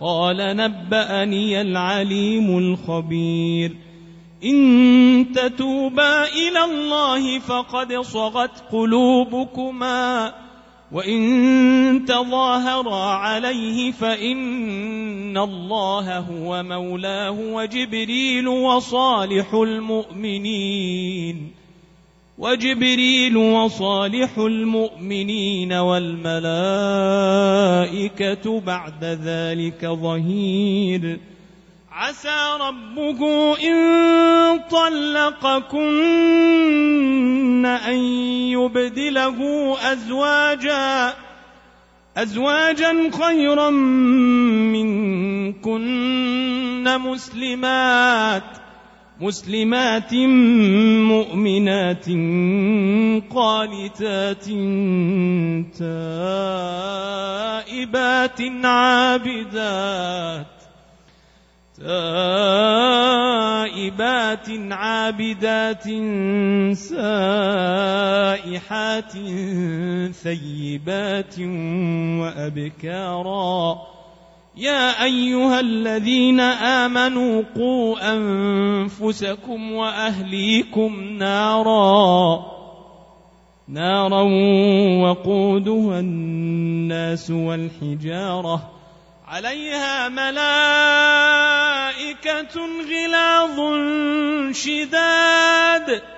قال نبأني العليم الخبير. إن تتوبا إلى الله فقد صغت قلوبكما وإن تظاهرا عليه فإن الله هو مولاه وجبريل وصالح المؤمنين. وجبريل وصالح المؤمنين والملائكة بعد ذلك ظهير. عسى ربه إن طلقكن أن يبدله أزواجا أزواجا خيرا منكن مسلمات. مسلمات مؤمنات قانتات تائبات عابدات تائبات عابدات سائحات ثيبات وأبكارا يا أيها الذين آمنوا قوا أنفسكم وأهليكم نارا. نارا وقودها الناس والحجارة. عليها ملائكة غلاظ شداد.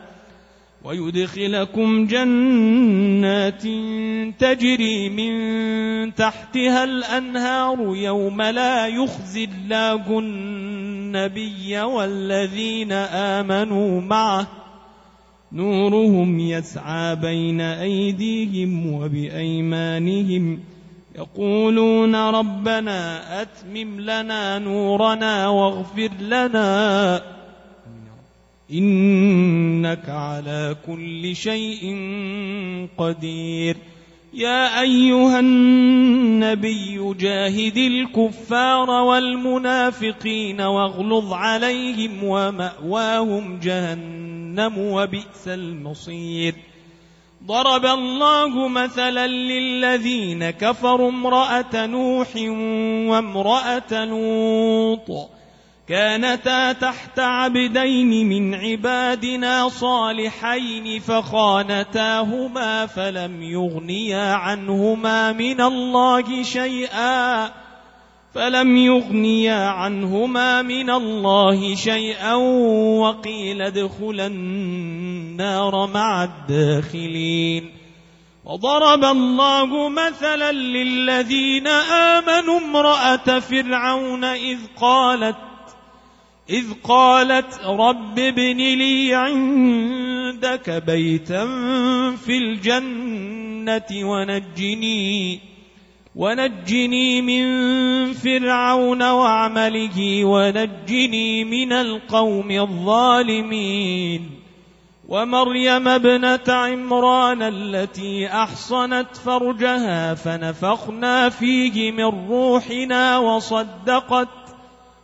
ويدخلكم جنات تجري من تحتها الأنهار يوم لا يخزي الله النبي والذين آمنوا معه. نورهم يسعى بين أيديهم وبأيمانهم. يقولون ربنا أتمم لنا نورنا واغفر لنا. إنك على كل شيء قدير. يا أيها النبي جاهد الكفار والمنافقين واغلظ عليهم ومأواهم جهنم وبئس المصير. ضرب الله مثلا للذين كفروا امرأة نوح وامرأة لوط. كانتا تحت عبدين من عبادنا صالحين فخانتاهما فلم يغنيا عنهما من الله شيئا فلم يغنيا عنهما من الله شيئا وقيل ادخلا النار مع الداخلين وضرب الله مثلا للذين آمنوا امرأة فرعون إذ قالت إذ قالت رب ابن لي عندك بيتا في الجنة ونجني ونجني من فرعون وعمله ونجني من القوم الظالمين. ومريم ابنة عمران التي أحصنت فرجها فنفخنا فيه من روحنا وصدقت